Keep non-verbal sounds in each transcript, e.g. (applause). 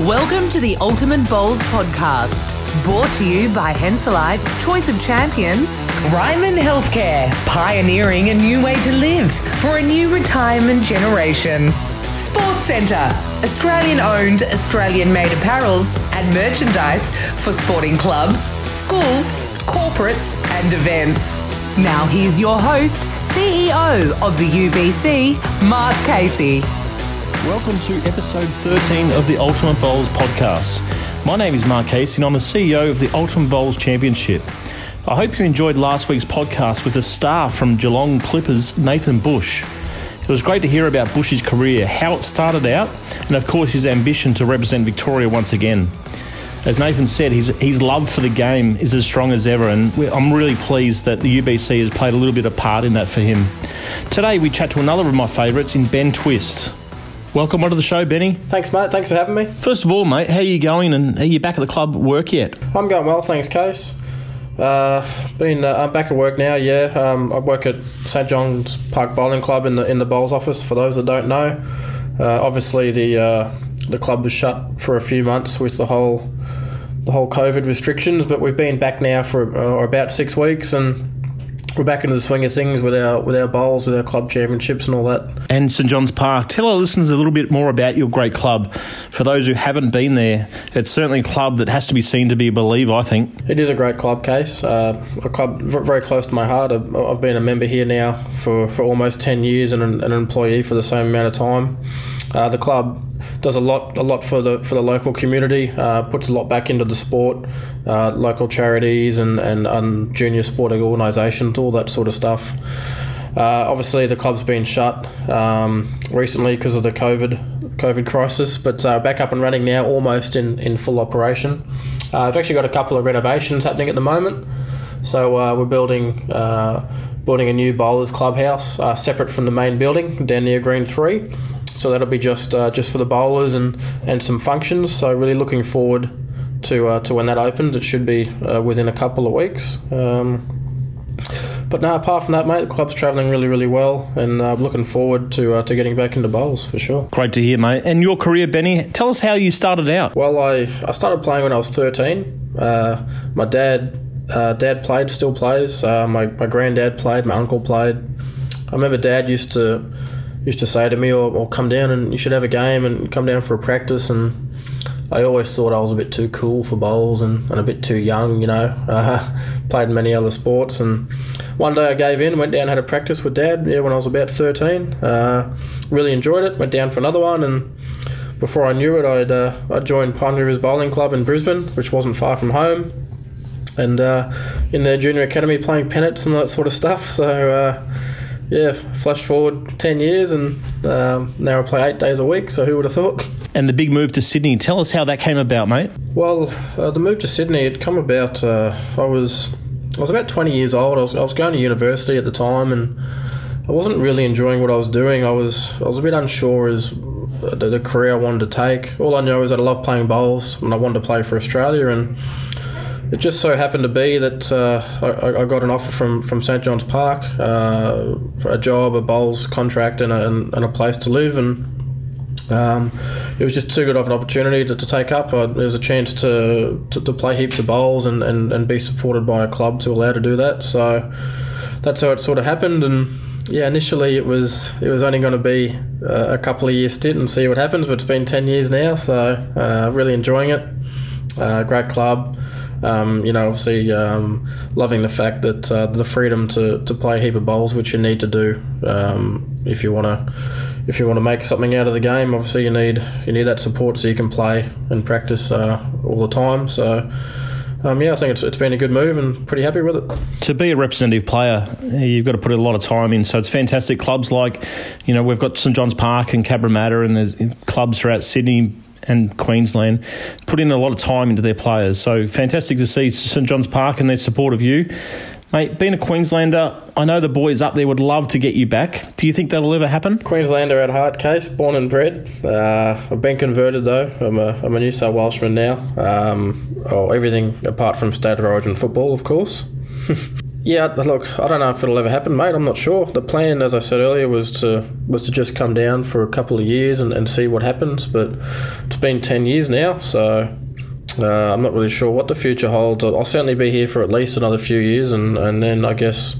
Welcome to the Ultimate Bowls podcast, brought to you by Henselite, Choice of Champions, Ryman Healthcare, pioneering a new way to live for a new retirement generation. Sports Centre, Australian owned, Australian made apparels and merchandise for sporting clubs, schools, corporates, and events. Now, here's your host, CEO of the UBC, Mark Casey. Welcome to episode 13 of the Ultimate Bowls podcast. My name is Mark Casey and I'm the CEO of the Ultimate Bowls Championship. I hope you enjoyed last week's podcast with the star from Geelong Clippers, Nathan Bush. It was great to hear about Bush's career, how it started out, and of course his ambition to represent Victoria once again. As Nathan said, his, his love for the game is as strong as ever, and I'm really pleased that the UBC has played a little bit of part in that for him. Today, we chat to another of my favourites in Ben Twist. Welcome onto the show, Benny. Thanks, mate. Thanks for having me. First of all, mate, how are you going and are you back at the club work yet? I'm going well, thanks, Case. Uh, been uh, I'm back at work now. Yeah, um, I work at St John's Park Bowling Club in the in the bowls office. For those that don't know, uh, obviously the uh, the club was shut for a few months with the whole the whole COVID restrictions, but we've been back now for uh, about six weeks and we're back into the swing of things with our with our bowls, with our club championships and all that. And St John's Park. Tell our listeners a little bit more about your great club. For those who haven't been there, it's certainly a club that has to be seen to be a believer. I think it is a great club case. Uh, a club very close to my heart. I've been a member here now for, for almost ten years and an, an employee for the same amount of time. Uh, the club does a lot a lot for the for the local community. Uh, puts a lot back into the sport, uh, local charities and and um, junior sporting organisations, all that sort of stuff. Uh, obviously, the club's been shut um, recently because of the COVID COVID crisis, but uh, back up and running now, almost in, in full operation. Uh, I've actually got a couple of renovations happening at the moment, so uh, we're building building a new bowlers clubhouse separate from the main building down near Green Three. So that'll be just uh, just for the bowlers and, and some functions. So really looking forward to uh, to when that opens. It should be uh, within a couple of weeks. Um, but now, apart from that, mate, the club's travelling really, really well, and uh, looking forward to uh, to getting back into bowls for sure. Great to hear, mate. And your career, Benny, tell us how you started out. Well, I, I started playing when I was thirteen. Uh, my dad uh, dad played, still plays. Uh, my my granddad played. My uncle played. I remember Dad used to used to say to me, or, or come down and you should have a game and come down for a practice. And I always thought I was a bit too cool for bowls and, and a bit too young, you know. (laughs) Uh, played many other sports. And one day I gave in, went down, had a practice with Dad yeah, when I was about 13. Uh, really enjoyed it, went down for another one. And before I knew it, I'd, uh, I joined Pine Rivers Bowling Club in Brisbane, which wasn't far from home. And uh, in their junior academy playing pennants and that sort of stuff. (laughs) So uh, yeah, flash forward 10 years and um, now I play eight days a week, so who would have thought? And the big move to Sydney, tell us how that came about, mate. Well, uh, the move to Sydney, had come about, uh, I was I was about 20 years old, I was, I was going to university at the time and I wasn't really enjoying what I was doing. I was I was a bit unsure as the, the career I wanted to take. All I know is that I love playing bowls and I wanted to play for Australia and it just so happened to be that uh, I, I, got an offer from, from St John's Park uh, for a job, a bowls contract, and a, and a place to live, and um, it was just too good of an opportunity to, to take up. Uh, there was a chance to, to, to, play heaps of bowls and, and, and be supported by a club to allow to do that. So that's how it sort of happened, and yeah, initially it was it was only going to be a couple of years stint and see what happens, but it's been ten years now, so uh, really enjoying it. Uh, great club. Um, you know, obviously um, loving the fact that uh, the freedom to, to play a heap of bowls, which you need to do um, if you want to if you want to make something out of the game. Obviously, you need you need that support so you can play and practice uh, all the time. So. Um, yeah, I think it's, it's been a good move and pretty happy with it. To be a representative player, you've got to put a lot of time in. So it's fantastic. Clubs like, you know, we've got St John's Park and Cabramatta and the clubs throughout Sydney, and Queensland put in a lot of time into their players. So fantastic to see St John's Park and their support of you. Mate, being a Queenslander, I know the boys up there would love to get you back. Do you think that'll ever happen? Queenslander at heart case, born and bred. Uh, I've been converted though. I'm a, I'm a New South Welshman now. Um, oh, everything apart from state of origin football, of course. (laughs) Yeah, look, I don't know if it'll ever happen, mate. I'm not sure. The plan, as I said earlier, was to was to just come down for a couple of years and, and see what happens. But it's been ten years now, so uh, I'm not really sure what the future holds. I'll, I'll certainly be here for at least another few years, and, and then I guess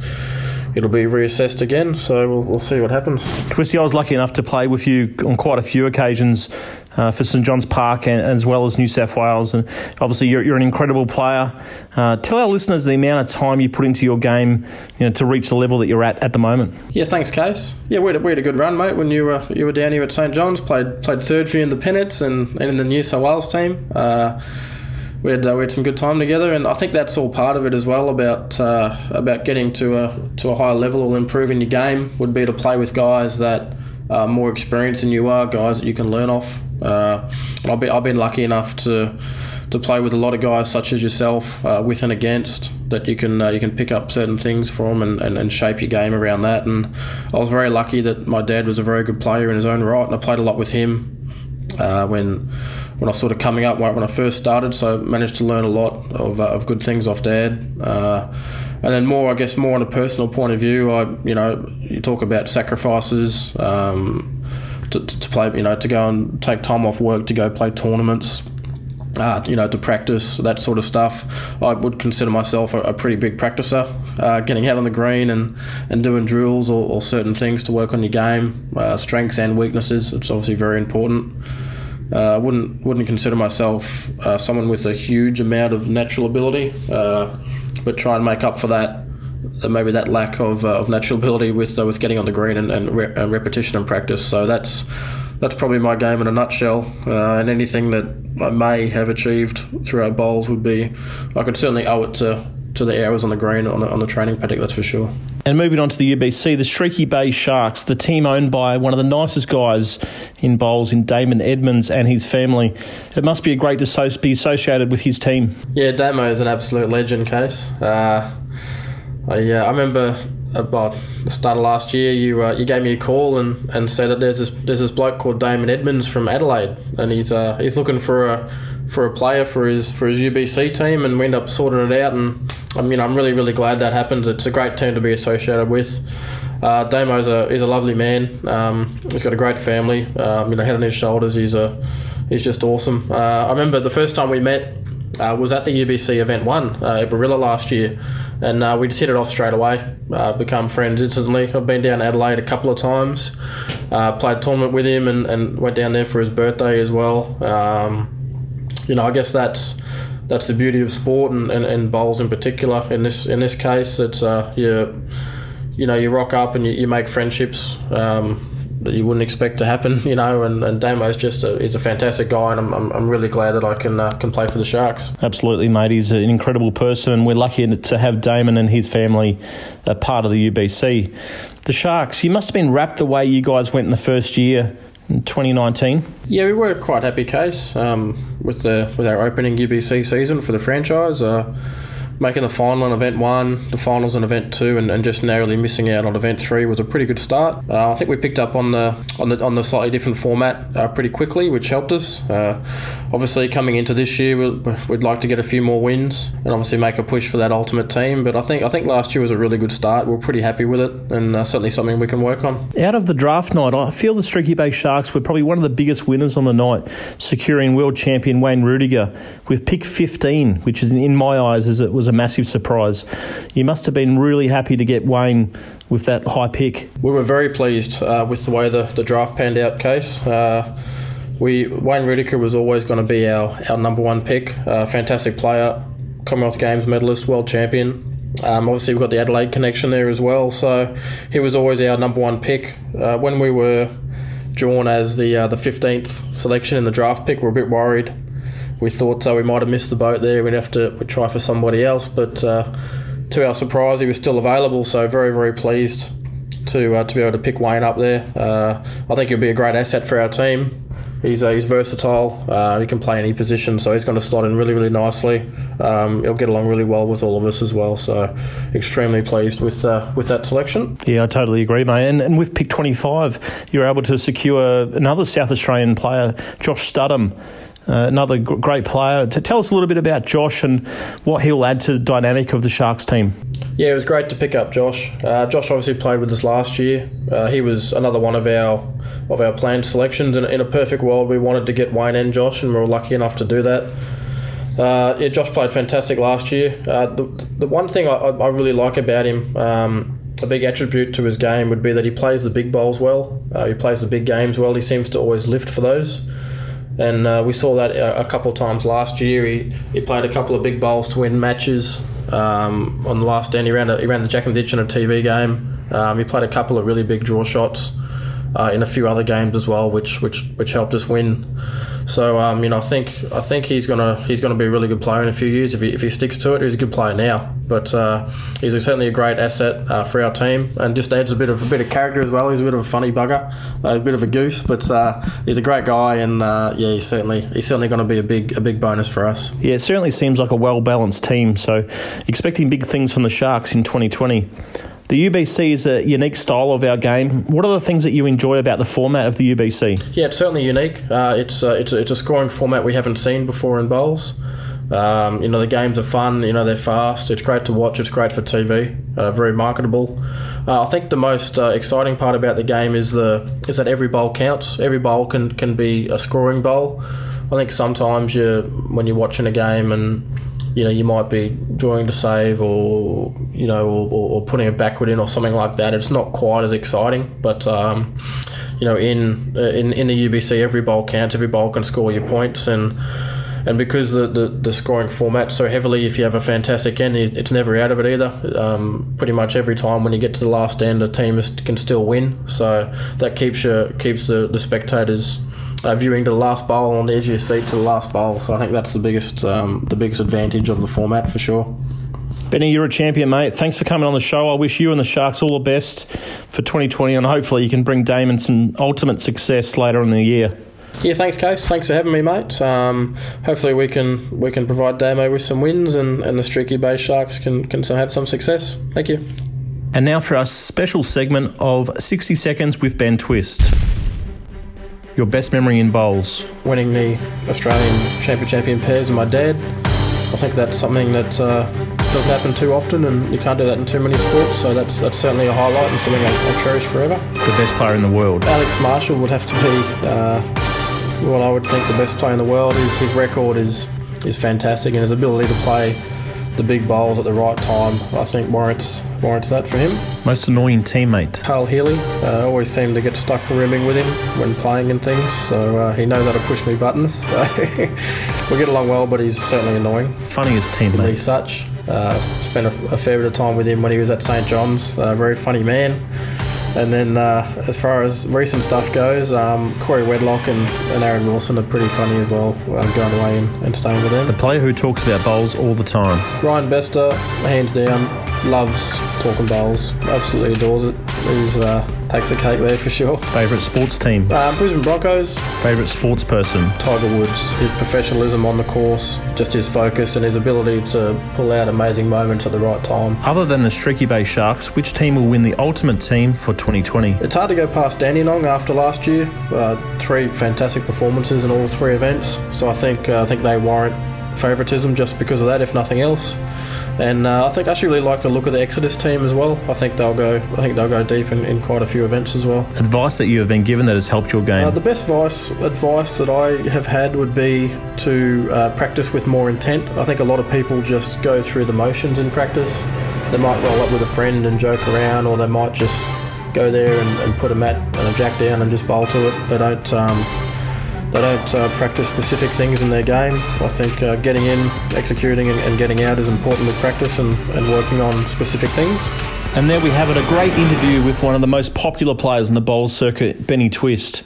it'll be reassessed again. So we'll, we'll see what happens. Twisty, I was lucky enough to play with you on quite a few occasions uh, for St John's Park and, as well as New South Wales. And obviously, you're, you're an incredible player. Uh, tell our listeners the amount of time you put into your game you know, to reach the level that you're at at the moment. Yeah, thanks, Case. Yeah, we had, a, we had a good run, mate. When you were you were down here at St John's, played played third for you in the Pennants and, and in the New South Wales team. Uh, we had, uh, we had some good time together, and I think that's all part of it as well about uh, about getting to a to a higher level or improving your game would be to play with guys that are more experienced than you are, guys that you can learn off. Uh, I've been I've been lucky enough to to play with a lot of guys such as yourself, uh, with and against, that you can uh, you can pick up certain things from and, and, and shape your game around that. And I was very lucky that my dad was a very good player in his own right, and I played a lot with him uh, when when I was sort of coming up when I first started. So managed to learn a lot of, uh, of good things off Dad. Uh, and then more, I guess, more on a personal point of view, I you know you talk about sacrifices. Um, to, to play, you know, to go and take time off work to go play tournaments, uh, you know, to practice that sort of stuff. I would consider myself a, a pretty big practicer, uh, getting out on the green and, and doing drills or, or certain things to work on your game, uh, strengths and weaknesses. It's obviously very important. Uh, I wouldn't wouldn't consider myself uh, someone with a huge amount of natural ability, uh, but try and make up for that maybe that lack of, of natural ability with with getting on the green and, and, re- and, repetition and practice. So that's that's probably my game in a nutshell. and anything that I may have achieved throughout bowls would be I could certainly owe it to to the hours on the green on the, on the training paddock. That's for sure. And moving on to the UBC, the Streaky Bay Sharks, the team owned by one of the nicest guys in bowls, in Damon Edmonds and his family. It must be a great to be associated with his team. Yeah, Damo is an absolute legend, case. Uh, I, uh, I remember about the start of last year, you uh, you gave me a call and, and said that there's this there's this bloke called Damon Edmonds from Adelaide, and he's uh, he's looking for a for a player for his for his UBC team, and we end up sorting it out. And I mean, I'm really really glad that happened. It's a great team to be associated with. Uh, Damo's a is a lovely man. Um, he's got a great family. Um, you know, head on his shoulders. He's a he's just awesome. Uh, I remember the first time we met uh, was at the UBC event one uh, at Warilla last year, and uh, we just hit it off straight away. Uh, become friends instantly. I've been down Adelaide a couple of times, uh, played tournament with him, and, and went down there for his birthday as well. Um, you know, I guess that's that's the beauty of sport and, and, and bowls in particular. In this in this case, it's uh, you you know you rock up and you, you make friendships. Um, that you wouldn't expect to happen, (laughs) you know. And, and Damo's just a, he's a fantastic guy, and I'm, I'm, I'm really glad that I can uh, can play for the Sharks. Absolutely, mate. He's an incredible person, and we're lucky to have Damon and his family a part of the UBC. The Sharks, you must have been rapt the way you guys went in the first year. In 2019? Yeah, we were quite happy case um, with the with our opening UBC season for the franchise. Uh, making the final on event one, the finals on event two, and, and just narrowly missing out on event three was a pretty good start. Uh, I think we picked up on the on the on the slightly different format uh, pretty quickly, which helped us. Uh, obviously, coming into this year, we'd like to get a few more wins and obviously make a push for that ultimate team. But I think I think last year was a really good start. We are pretty happy with it, and uh, certainly something we can work on. Out of the draft night, I feel the Streaky Bay Sharks were probably one of the biggest winners on the night, securing world champion Wayne Ruediger with pick 15, which is in my eyes as it was a massive surprise. You must have been really happy to get Wayne with that high pick. We were very pleased uh, with the way the, the draft panned out, Case. Uh, we Wayne Ruediger was always going to be our, our number one pick. Uh, fantastic player, Commonwealth Games medalist, world champion. Um, obviously, we've got the Adelaide connection there as well. So he was always our number one pick. Uh, when we were drawn as the uh, the 15th selection in the draft pick, we are a bit worried we thought uh, we might have missed the boat there. We'd have to we'd try for somebody else, but uh, to our surprise, he was still available. So very very pleased to uh, to be able to pick Wayne up there. Uh, I think he'll be a great asset for our team. He's uh, he's versatile. Uh, he can play any position, so he's going to slot in really really nicely. Um, he'll get along really well with all of us as well. So extremely pleased with with that selection. Yeah, I totally agree, mate. And, and with pick 25, you're able to secure another South Australian player, Josh Studham Uh, another g- great player. To tell us a little bit about Josh and what he'll add to the dynamic of the Sharks team. Yeah, it was great to pick up Josh. Uh, Josh obviously played with us last year. Uh, he was another one of our of our planned selections. And in a perfect world, we wanted to get Wayne and Josh, and we were lucky enough to do that. Uh, yeah, Josh played fantastic last year. Uh, the, the one thing I, I really like about him, um, a big attribute to his game, would be that he plays the big bowls well. Uh, he plays the big games well. He seems to always lift for those. And uh, we saw that a, a couple of times last year. He, he played a couple of big bowls to win matches. Um, on the last end, he ran, a, he ran the Jack and Ditch in a TV game. Um, he played a couple of really big draw shots uh, in a few other games as well, which which which helped us win. So um, you know, I think I think he's gonna he's gonna be a really good player in a few years if he, if he sticks to it. He's a good player now, but uh, he's certainly a great asset uh, for our team, and just adds a bit of a bit of character as well. He's a bit of a funny bugger, a bit of a goose, but uh, he's a great guy, and uh, yeah, he's certainly he's certainly going to be a big a big bonus for us. Yeah, it certainly seems like a well balanced team. So, expecting big things from the Sharks in 2020. The UBC is a unique style of our game. What are the things that you enjoy about the format of the UBC? Yeah, it's certainly unique. Uh, it's uh, it's a, it's a scoring format we haven't seen before in bowls. Um, you know the games are fun. You know they're fast. It's great to watch. It's great for TV. Uh, very marketable. Uh, I think the most uh, exciting part about the game is the is that every bowl counts. Every bowl can can be a scoring bowl. I think sometimes you when you're watching a game and you know, you might be drawing to save or, you know, or, or, putting it backward in or something like that. It's not quite as exciting, but, um, you know, in, in in the UBC, every bowl counts. Every bowl can score your points, and and because the, the, the scoring format so heavily, if you have a fantastic end, it's never out of it either. Um, pretty much every time when you get to the last end, a team is, can still win. So that keeps you keeps the, the spectators uh, viewing to the last bowl on the edge of your seat to the last bowl. So I think that's the biggest um, the biggest advantage of the format for sure. Benny, you're a champion, mate. Thanks for coming on the show. I wish you and the Sharks all the best for 2020, and hopefully you can bring Damon some ultimate success later in the year. Yeah, thanks, Case. Thanks for having me, mate. Um, hopefully we can we can provide Damo with some wins, and, and the Streaky Bay Sharks can can have some success. Thank you. And now for our special segment of 60 seconds with Ben Twist your best memory in bowls? Winning the Australian Champion Champion pairs with my dad. I think that's something that uh, doesn't happen too often, and you can't do that in too many sports. So that's that's certainly a highlight and something I, I cherish forever. The best player in the world. Alex Marshall would have to be uh, what I would think the best player in the world. His his record is is fantastic, and his ability to play the big bowls at the right time, I think warrants warrants that for him. Most annoying teammate. Carl Healy uh, always seemed to get stuck rimming with him when playing and things, so uh, he knows how to push me buttons. (laughs) So we get along well, but he's certainly annoying. Funniest teammate. He's such. Uh, spent a, a, fair bit of time with him when he was at St John's. A very funny man. And then, uh, as far as recent stuff goes, um, Corey Wedlock and, and Aaron Wilson are pretty funny as well. I'm going away and, and staying with them. The player who talks about bowls all the time. Ryan Bester, hands down, loves talking bowls. Absolutely adores it. He's uh, takes the cake there for sure. Favourite sports team? Uh, Brisbane Broncos. Favourite sports person? Tiger Woods. His professionalism on the course, just his focus and his ability to pull out amazing moments at the right time. Other than the Streaky Bay Sharks, which team will win the ultimate team for 2020? It's hard to go past Dandenong after last year. Uh, three fantastic performances in all three events, so I think uh, I think they warrant favouritism just because of that, if nothing else. And uh, I think I actually really like the look of the Exodus team as well. I think they'll go. I think they'll go deep in, in quite a few events as well. Advice that you have been given that has helped your game. Uh, the best advice advice that I have had would be to uh, practice with more intent. I think a lot of people just go through the motions in practice. They might roll up with a friend and joke around, or they might just go there and, and put a mat and a jack down and just bowl to it. They don't. Um, they don't uh, practice specific things in their game. I think uh, getting in, executing, and, and, getting out is important with practice and, and working on specific things. And there we have it a great interview with one of the most popular players in the bowl circuit, Benny Twist.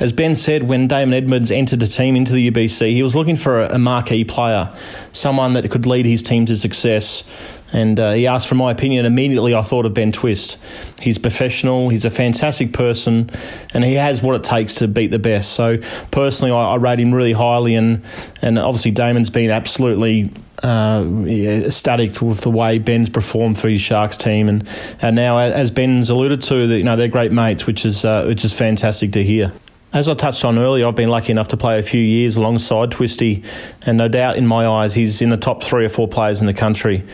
As Ben said, when Damon Edmonds entered the team into the UBC, he was looking for a marquee player, someone that could lead his team to success. And uh, he asked for my opinion. Immediately, I thought of Ben Twist. He's professional, he's a fantastic person, and he has what it takes to beat the best. So, personally, I, I rate him really highly. And, and obviously, Damon's been absolutely uh, ecstatic with the way Ben's performed for his Sharks team. And, and now, as Ben's alluded to, that you know they're great mates, which is uh, which is fantastic to hear. As I touched on earlier, I've been lucky enough to play a few years alongside Twisty, and no doubt in my eyes, he's in the top three or four players in the country.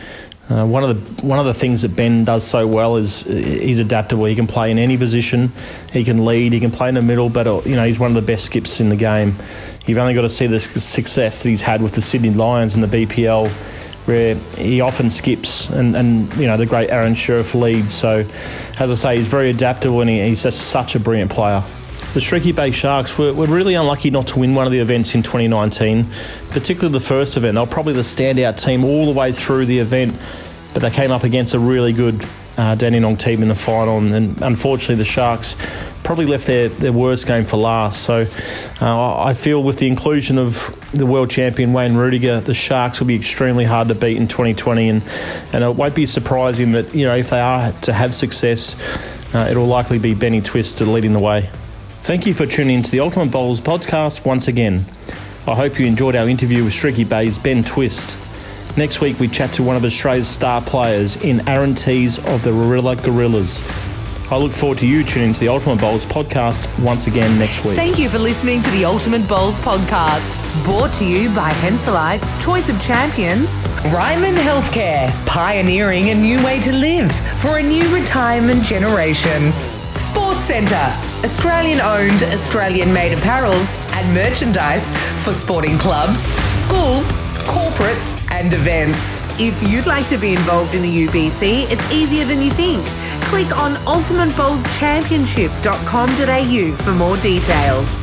Uh, one of the one of the things that Ben does so well is he's adaptable. He can play in any position. He can lead. He can play in the middle. But uh, you know he's one of the best skips in the game. You've only got to see the success that he's had with the Sydney Lions in the BPL, where he often skips, and, and you know the great Aron Sherriff leads. So, as I say, he's very adaptable, and he, he's just such a brilliant player. The Streaky Bay Sharks were, were really unlucky not to win one of the events in 2019, particularly the first event. They were probably the standout team all the way through the event, but they came up against a really good uh, Dandenong team in the final, and, and unfortunately the Sharks probably left their, their worst game for last. So uh, I feel with the inclusion of the world champion Wayne Ruediger, the Sharks will be extremely hard to beat in 2020, and, and it won't be surprising that you know if they are to have success, uh, it'll likely be Benny Twist leading the way. Thank you for tuning in to the Ultimate Bowls podcast once again. I hope you enjoyed our interview with Streaky Bay's Ben Twist. Next week, we chat to one of Australia's star players in Aaron Teys of the Warilla Gorillas. I look forward to you tuning to the Ultimate Bowls podcast once again next week. Thank you for listening to the Ultimate Bowls podcast, brought to you by Henselite, Choice of Champions, Ryman Healthcare, pioneering a new way to live for a new retirement generation. Sports Centre, Australian owned, Australian made apparels and merchandise for sporting clubs, schools, corporates, and events. If you'd like to be involved in the UBC, it's easier than you think. Click on ultimatebowlschampionship.com.au for more details.